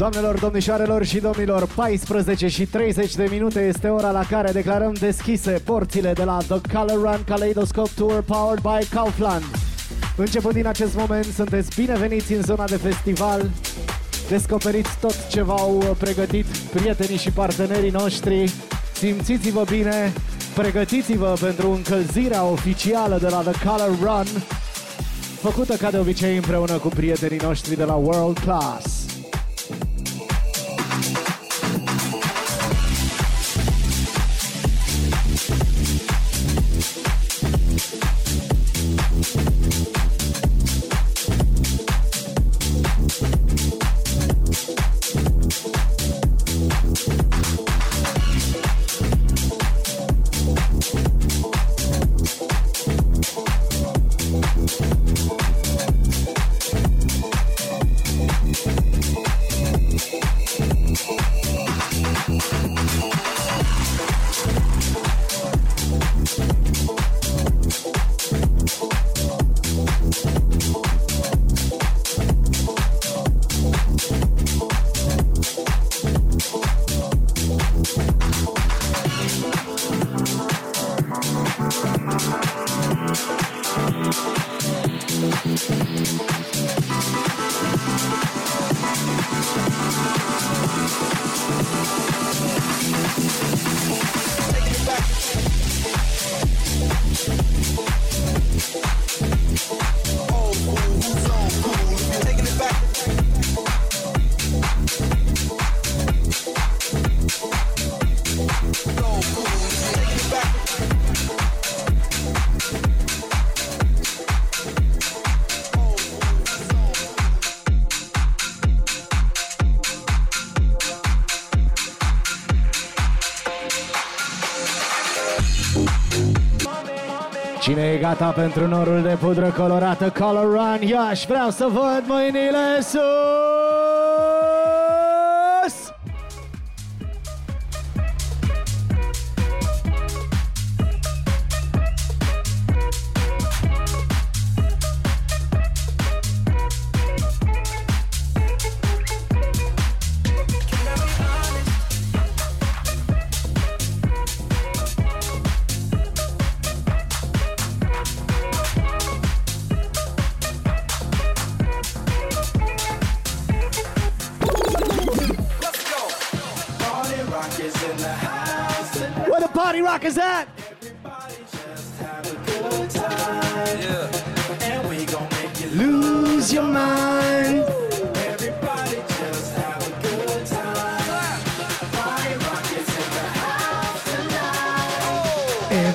Doamnelor, domnișoarelor și domnilor, 14 și 30 de minute este ora la care declarăm deschise porțile de la The Color Run Kaleidoscope Tour powered by Kaufland. Începând din acest moment, sunteți bineveniți în zona de festival. Descoperiți tot ce v-au pregătit prietenii și partenerii noștri. Simțiți-vă bine, pregătiți-vă pentru încălzirea oficială de la The Color Run, făcută ca de obicei împreună cu prietenii noștri de la World Class. Gata pentru norul de pudră colorată Color Run Iași? Vreau să văd mâinile sus!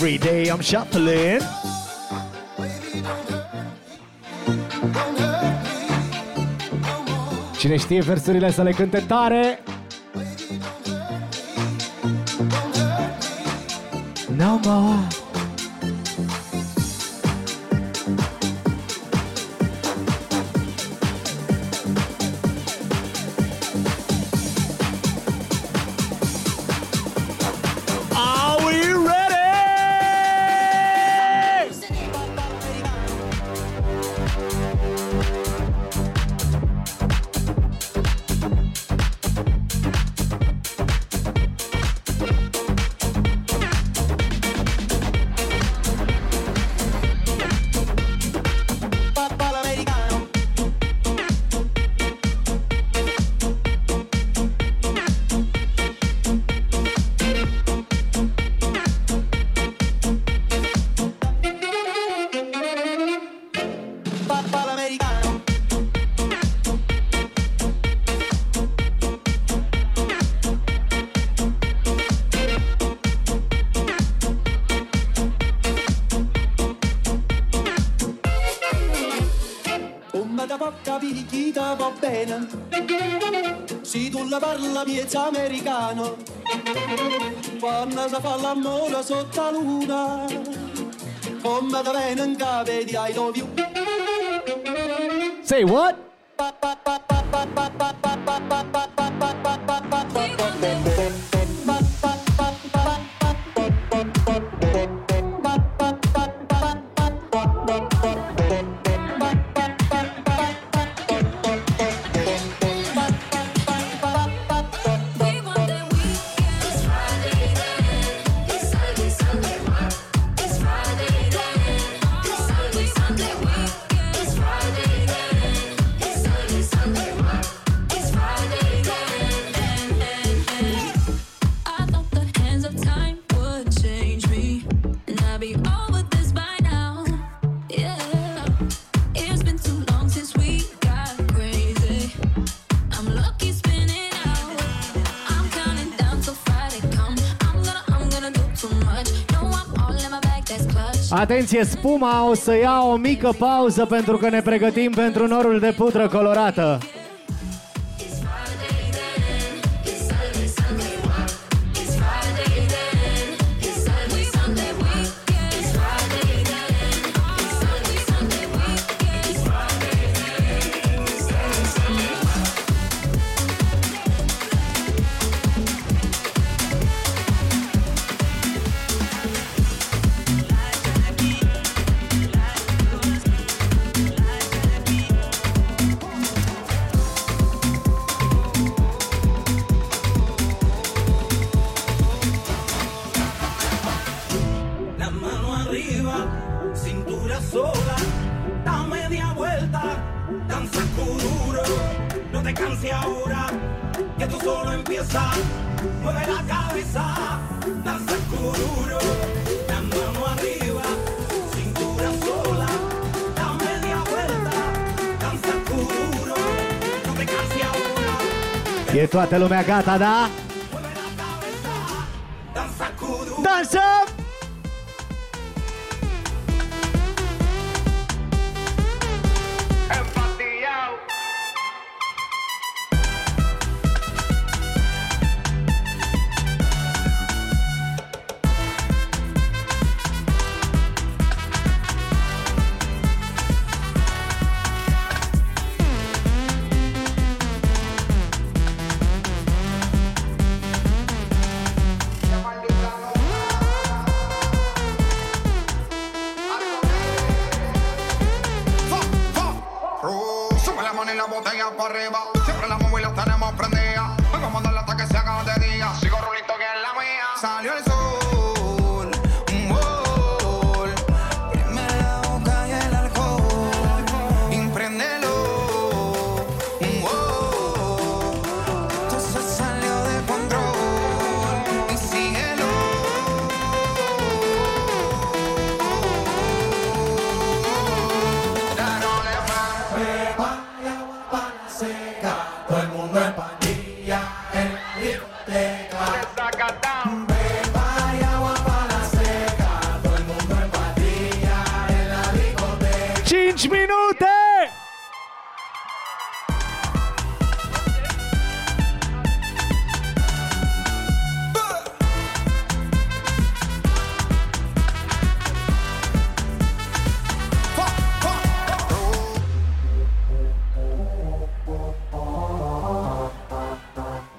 Every day I'm shuffling. Cine știe versurile să le cânte tare No more da falla mola sotto la luna Come da venen cave di I love you Say what? Atenție, spuma o să ia o mică pauză pentru că ne pregătim pentru norul de pudră colorată. Toată lumea gata, da?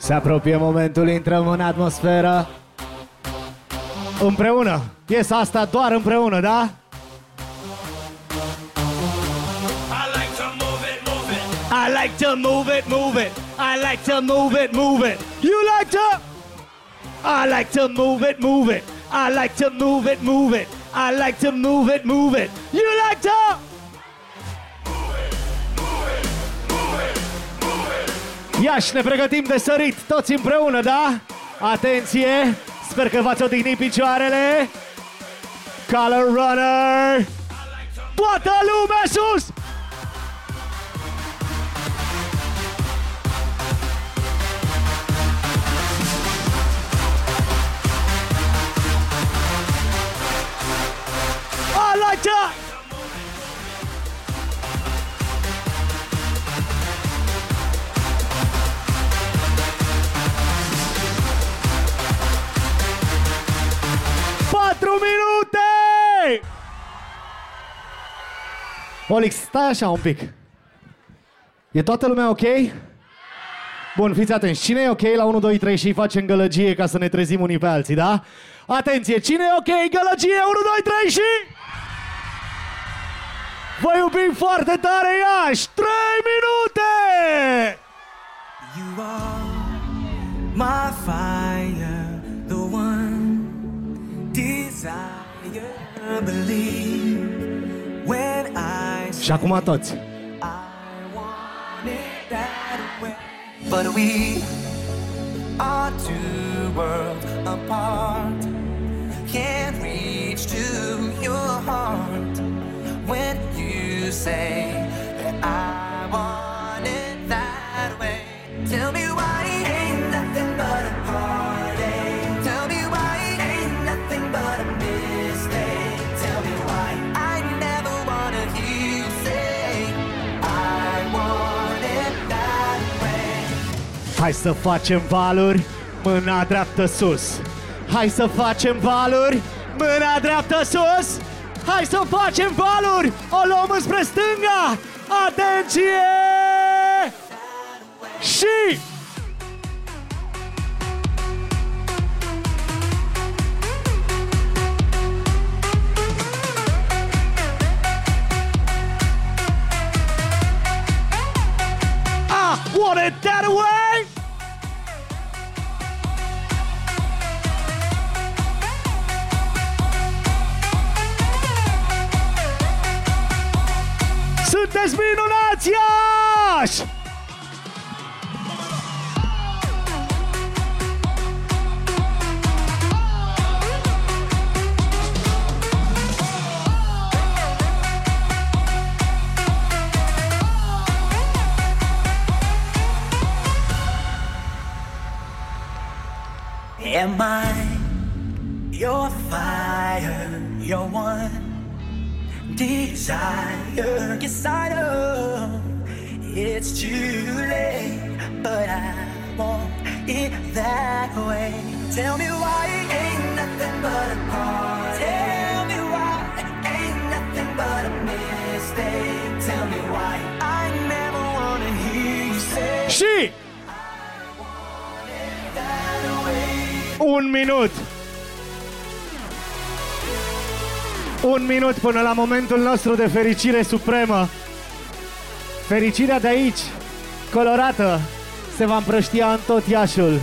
Se apropie momentul, intrăm în atmosferă. Împreună. Piesa asta doar împreună, da? I like to move it, move it. I like to move it, move it. I like to move it, move it. You like to? I like to move it, move it. I like to move it, move it. I like to move it, move it. You like to Iași, ne pregătim de sărit, toți împreună, da? Atenție! Sper că v-ați odihnit picioarele! Color Runner! Toată lumea sus! I like that! Minute! Olix, stai așa un pic. E toată lumea ok? Bun, fiți atenți. Cine e ok la 1, 2, 3 și facem gălăgie ca să ne trezim unii pe alții, da? Atenție, cine e ok? Gălăgie, 1, 2, 3 și... Vă iubim foarte tare, Iași! 3 minute! You are my fire, believe when I Și acum toți. But we are two worlds apart. Can't reach to your heart when you say that I Hai să facem valuri, mâna dreaptă sus. Hai să facem valuri, mâna dreaptă sus. Hai să facem valuri, o luăm înspre stânga. Atenție! Și... I want it that way! Minunați, Iași! Am I your fire, your one desire? Yes, I know it's too late, but I want it that way. Tell me why it ain't nothing but a part. Tell me why it ain't nothing but a mistake. Tell me why I never wanna hear you say way. Un minut! Un minut până la momentul nostru de fericire supremă. Fericirea de aici, colorată, se va împrăștia în tot Iașul.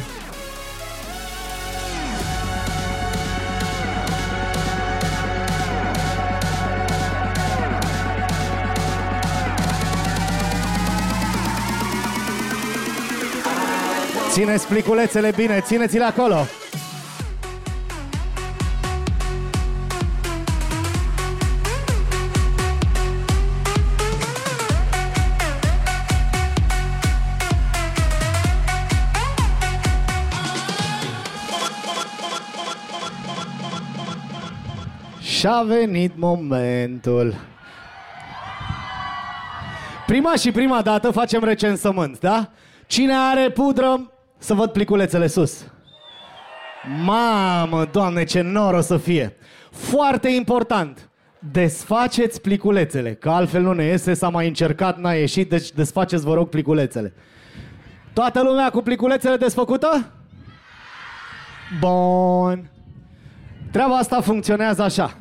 Țineți pliculețele bine, țineți-le acolo. Și-a venit momentul. Prima și prima dată facem recensământ, da? Cine are pudră, să văd pliculețele sus. Mamă, doamne, ce nor o să fie! Foarte important, desfaceți pliculețele, că altfel nu ne iese, s-a mai încercat, n-a ieșit, deci desfaceți, vă rog, pliculețele. Toată lumea cu pliculețele desfăcută? Bun. Treaba asta funcționează așa.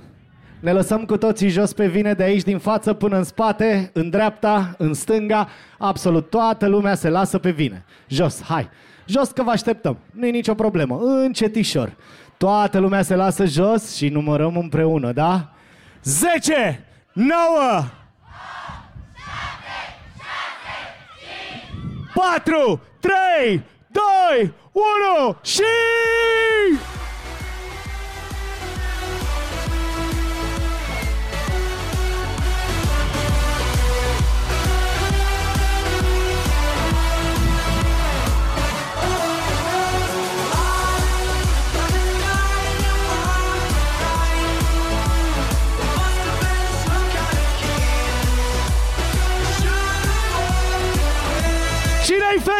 Ne lăsăm cu toții jos pe vine de aici din față până în spate, în dreapta, în stânga, absolut toată lumea se lasă pe vine. Jos, hai. Jos că vă așteptăm. Nu e nicio problemă. Încetișor. Toată lumea se lasă jos și numărăm împreună, da? 10, 9, 4, 3, 2, 1 și...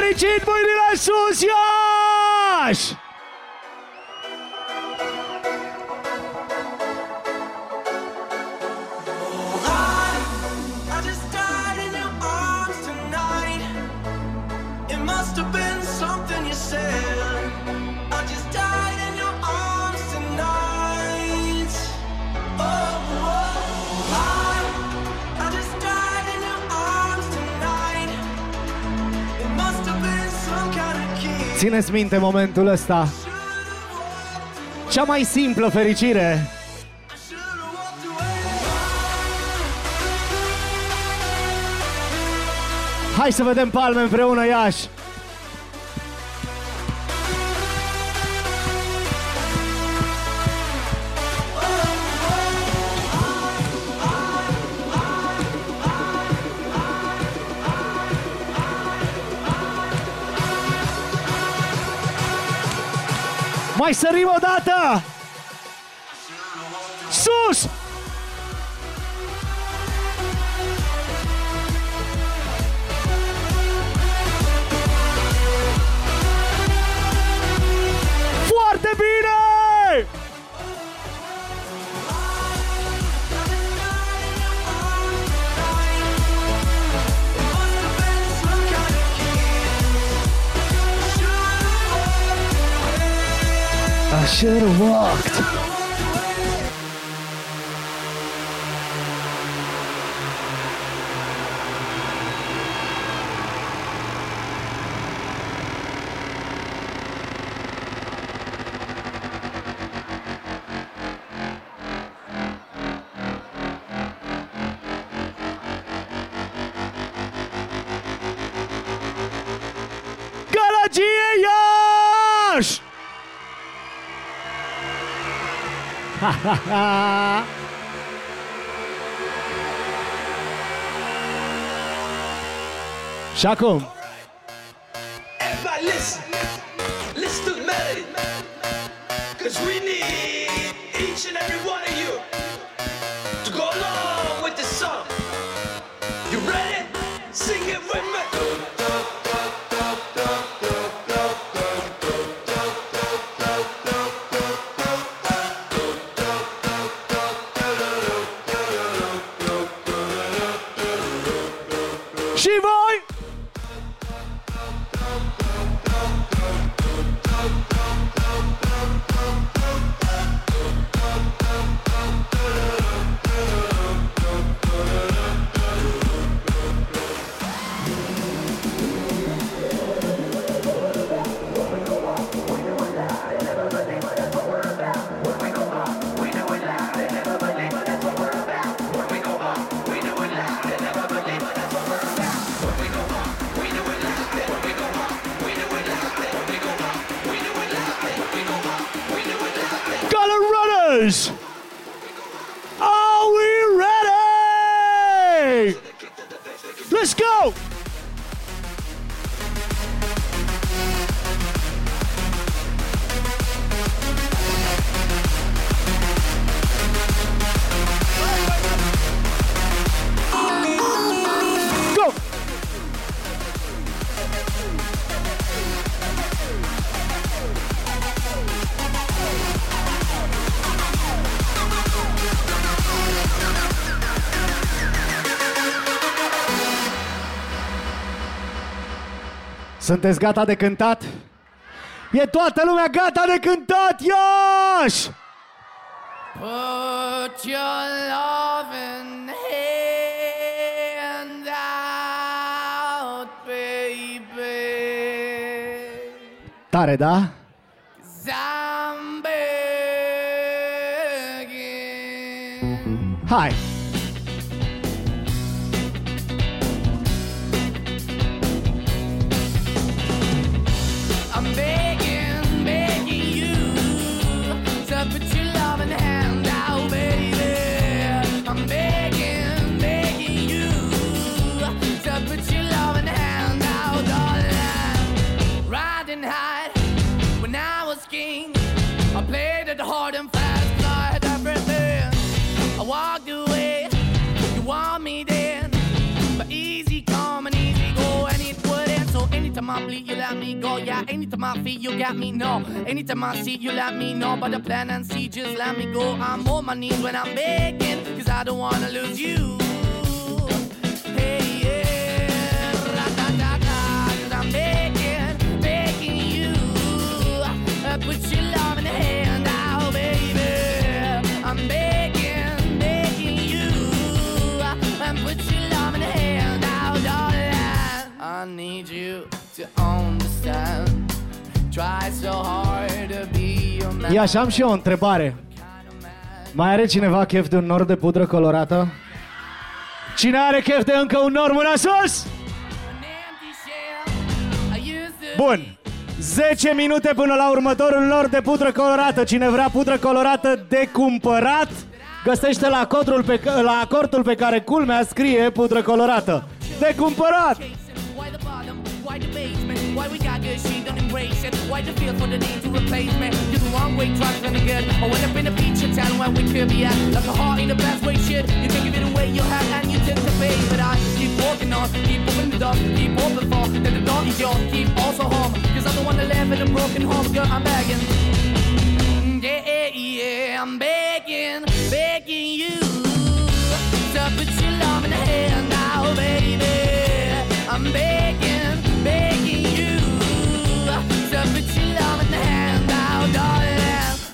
Cine-i fericit, mâinile sus, Iași! Țineți minte momentul ăsta. Cea mai simplă fericire. Hai să vedem palme împreună, Iași! Mai sărim o should have walked. Și Sunteți gata de cântat? E toată lumea gata de cântat, Iași! Put your loving hand out, baby. Tare, da? 'Cause I'm begging. Hai! Go. Yeah, anytime I feel, you got me. No, anytime I see, you let me know. But the plan and see, just let me go. I'm on my knees when I'm begging, cause I don't wanna lose you. Hey, yeah, ra-da-da-da, 'cause I'm begging, begging you. Uh, put your love in the hand out, baby. I'm begging, begging you. Uh, Ia și am și eu o întrebare. Mai are cineva chef de un nor de pudră colorată? Cine are chef de încă un nor, mâna sus? Bun. 10 minute până la următorul nor de pudră colorată. Cine vrea pudră colorată de cumpărat, găsește la, codul pe, ca- la acordul pe care culmea scrie pudră colorată. De cumpărat! Why we got good, she don't embrace it? Why the feel for the need to replace me? You're the wrong way, trying to good. I went up in a feature town where we could be at. Like a heart in the best way, shit. You can give it away, you have, and you tend to pay. But I keep walking on, keep moving the door, keep open for. Then the door is yours, keep also home. Cause I'm the one that live in a broken home, girl, I'm begging. Yeah, yeah, I'm begging, begging you to put your love in the hand now, baby.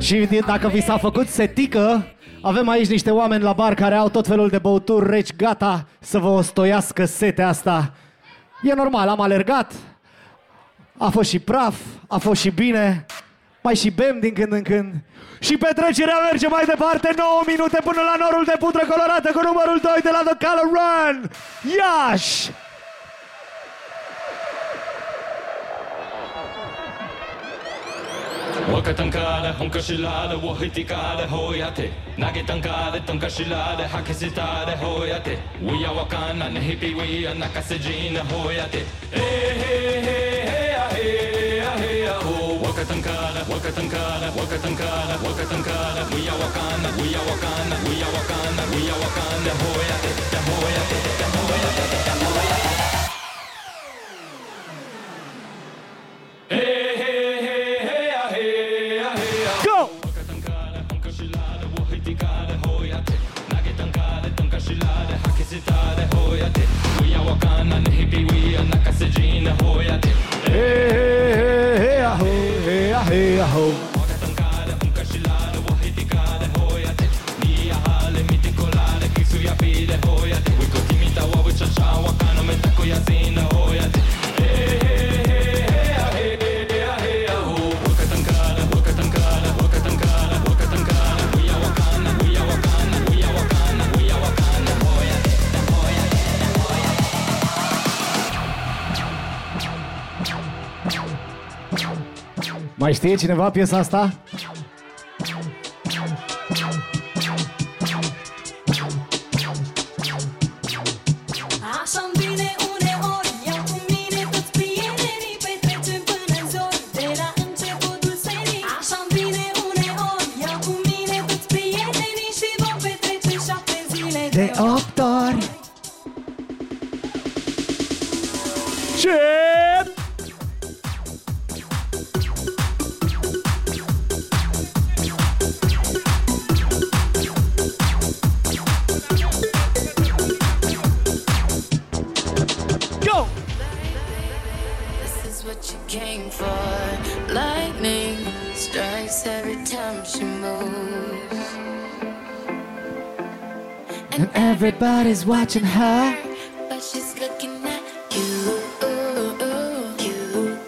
Și din- dacă vi s-a făcut setică, avem aici niște oameni la bar care au tot felul de băuturi reci gata să vă ostoiască setea asta. E normal, am alergat, a fost și praf, a fost și bine, mai și bem din când în când. Și petrecerea merge mai departe, 9 minute până la norul de putră colorată cu numărul 2 de la The Color Run, Iași! Waka tankare, honka shilare, wahitikare, hoyate. Nage tankare, tonka shilare, hakisitare, hoyate. We are wakana, nehipi we are nakasejina, hoyate. Hey, وكتنكالا وكتنكالا وكتنكالا وكتنكالا ويا وكانا ويا وكانا ويا وكانا ويا وكانا هويا هويا هويا هويا Hey, hey, hey, hey. ja, hey, ja, ho. Ni a hale, mi ti colare, chi su ya pide, hoia, te, wiko kimi ta wabu, cha cha, wakano, me tako ya zin. Mai știe cineva piesa asta? Everybody's watching her But she's looking at you. You.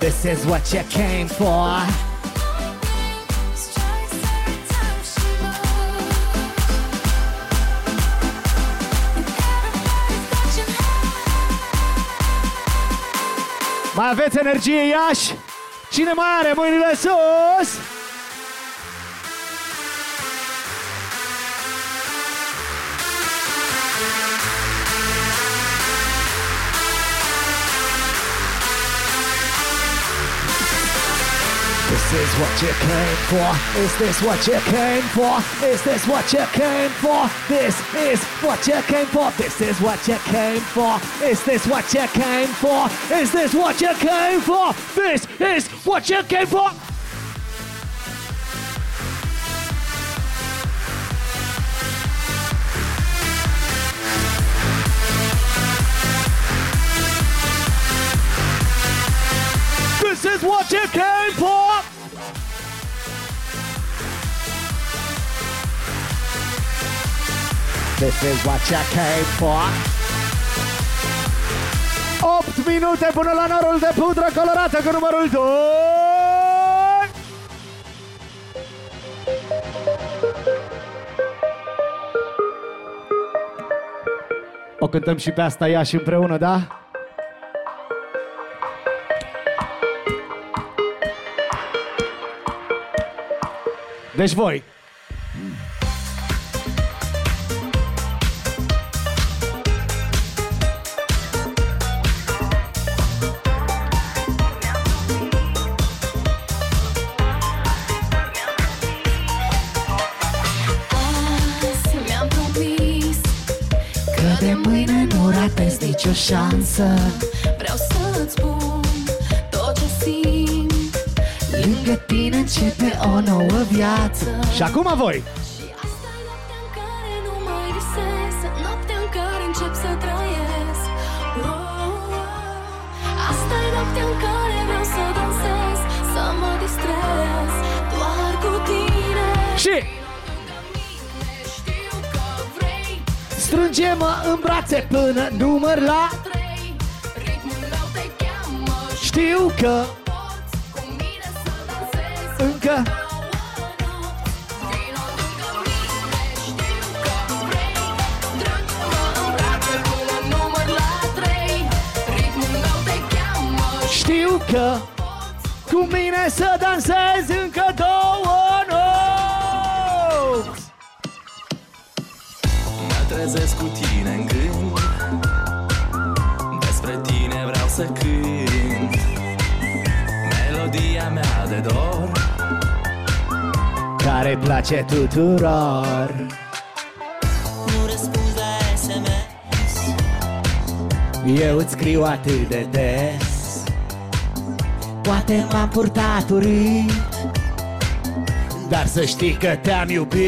This is what you came for Mai aveți energie, Iași? Cine mai are mâinile sus? Is what you came for. Is this what you came for? Is this what you came for? This is what you came for. This is what you came for. Is this what you came for? Is this what you came for? This is what you came for. This is what you came for. This is what you came for. 8 minute până la norul de pudră colorată cu numărul 2. O cântăm și pe asta ea și împreună, da? Deci voi. Șansă. Vreau să-ți spun tot ce simt. Lângă tine începe o nouă viață. Și acum voi. Și asta e noaptea în care nu mai visez Noaptea în care încep să trăiesc. Oh, oh. Asta e noaptea în care vreau să dansez Să mă distrez. Doar cu tine. Și Lângă mine știu că vrei. strângem în brațe până număr la te cheamă și Știu că cu mine să dansezi încă două nopți. Mă trezesc cu tine place tuturor. Nu răspunzi la SMS Eu îți scriu atât de des. Poate m-am purtat urât Dar să știi că te-am iubit.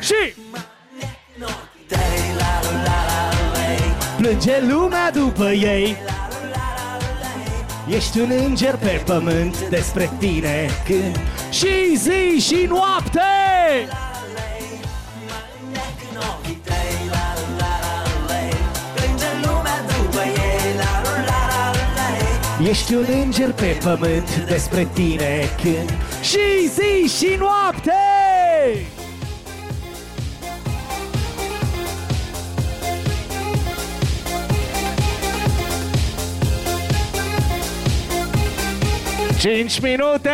Și Tei la la la la lei plânge lumea după ei. Ești un înger pe pământ despre tine când Și zi și noapte! În ochii tăi la la la la lei Plânge lumea după ei la la la la lei Ești un înger pe pământ despre tine când Și zi și noapte! Cinci minute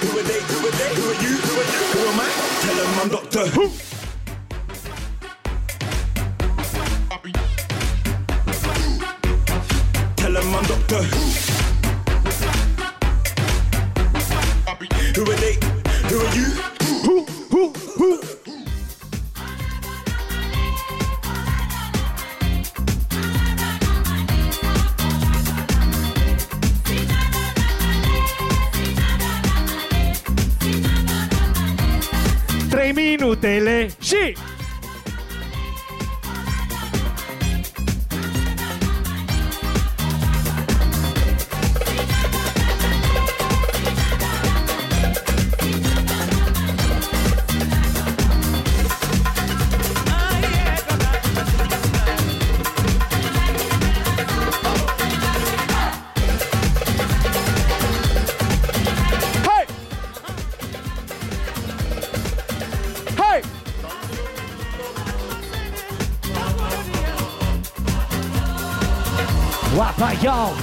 Who are they? Who are they? Who are you? Who are you? Who am I? Tell them I'm Doctor Who.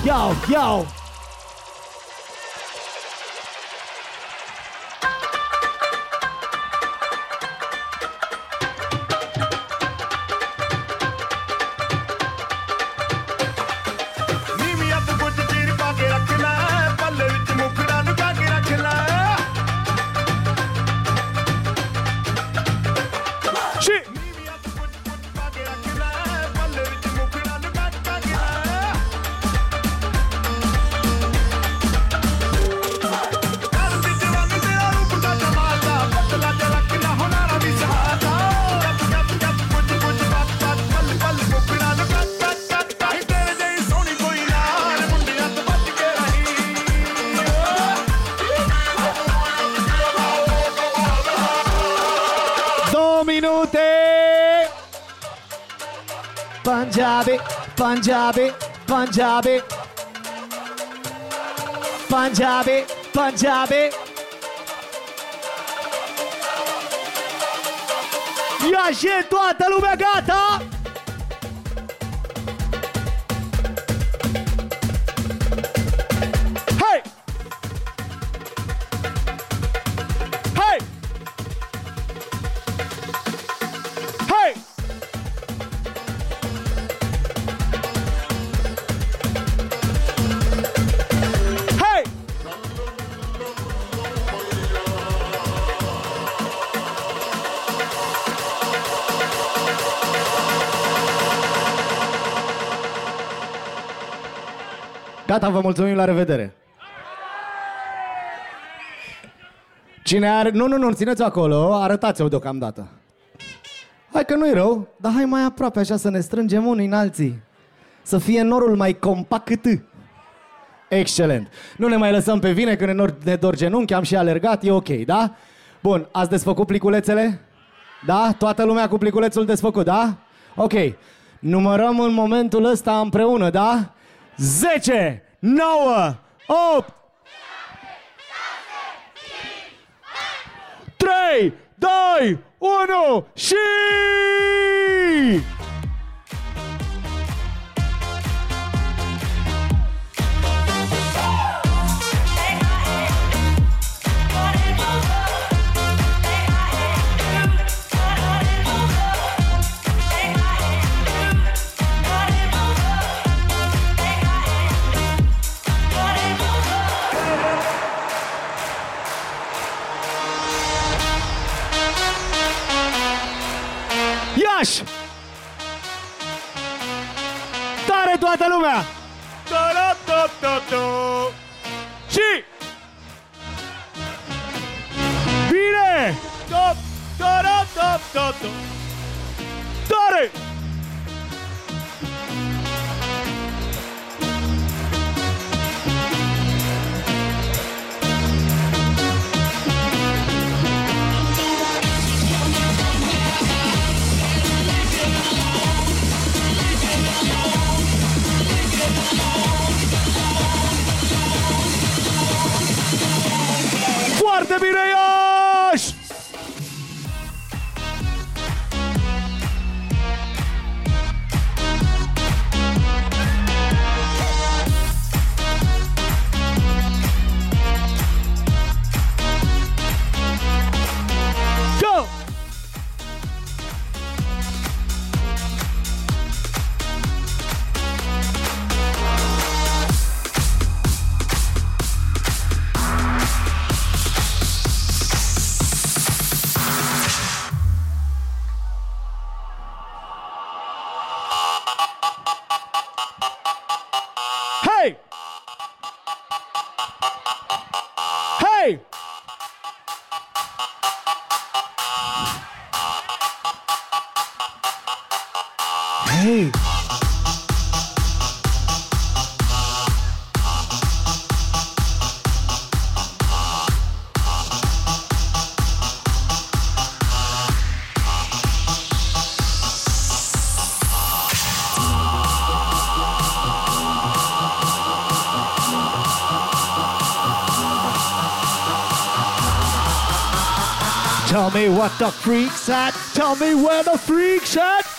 Yo, yo, Punjabi, Punjabi Punjabi, Punjabi Ia și toată lumea gata! Gata, vă mulțumim, la revedere! Cine are... Nu, nu, nu, țineți acolo, arătați-o deocamdată. Hai că nu-i rău, dar hai mai aproape așa să ne strângem unii în alții. Să fie norul mai compact. Excelent. Nu ne mai lăsăm pe vine, că ne, nor- ne dor genunchi, am și alergat, e ok, da? Bun, ați desfăcut pliculețele? Da? Toată lumea cu pliculețul desfăcut, da? Ok. Numărăm în momentul ăsta împreună, da? 10, 9, 8, 3, 2, 1 și... Tare toată lumea! Ta-ra-ta-ta-ta! Foarte bine, い。ヘイ Tell me what the freak's at. Tell me where the freak's at.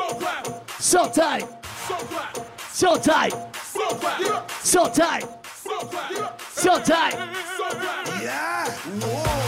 So tight. So tight. So tight. So tight. So tight. Yeah. Whoa.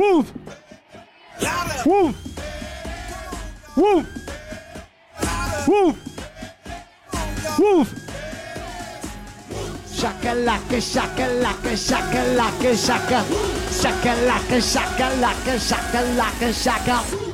Woo! Woo! Woo! Woo! Woo! Shakalaka, shakalaka, shakalaka, shaka. Shakalaka, shakalaka, shakalaka, shaka.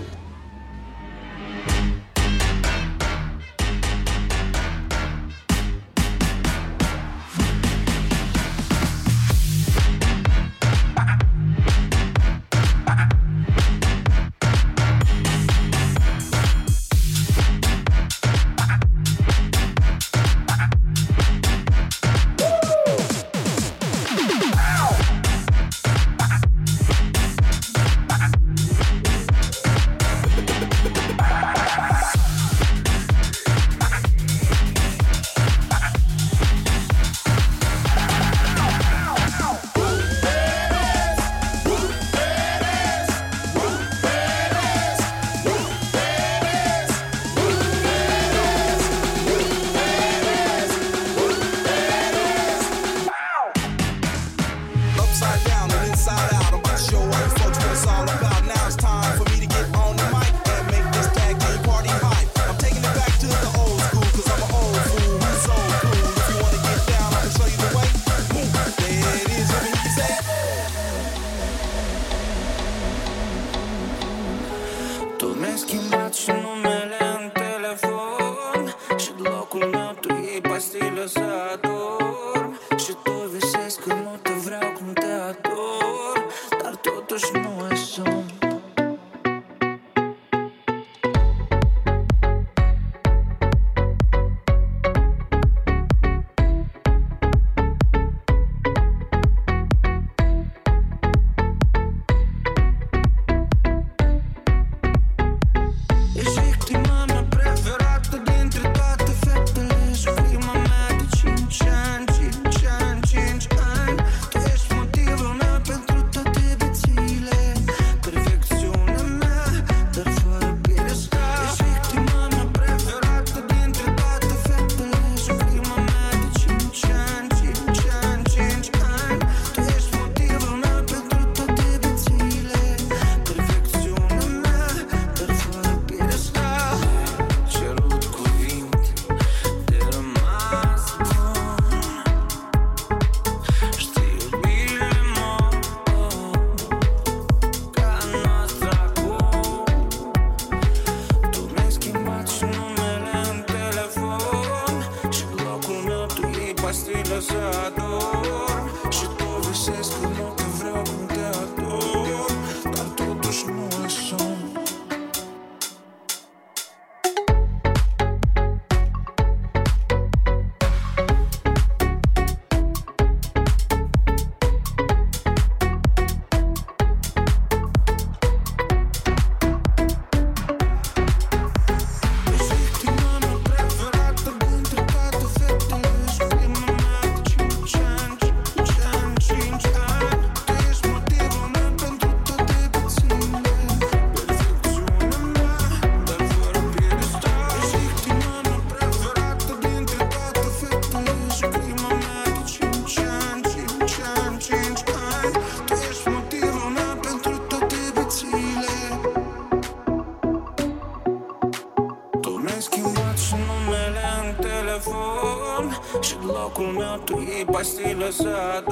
Pastile să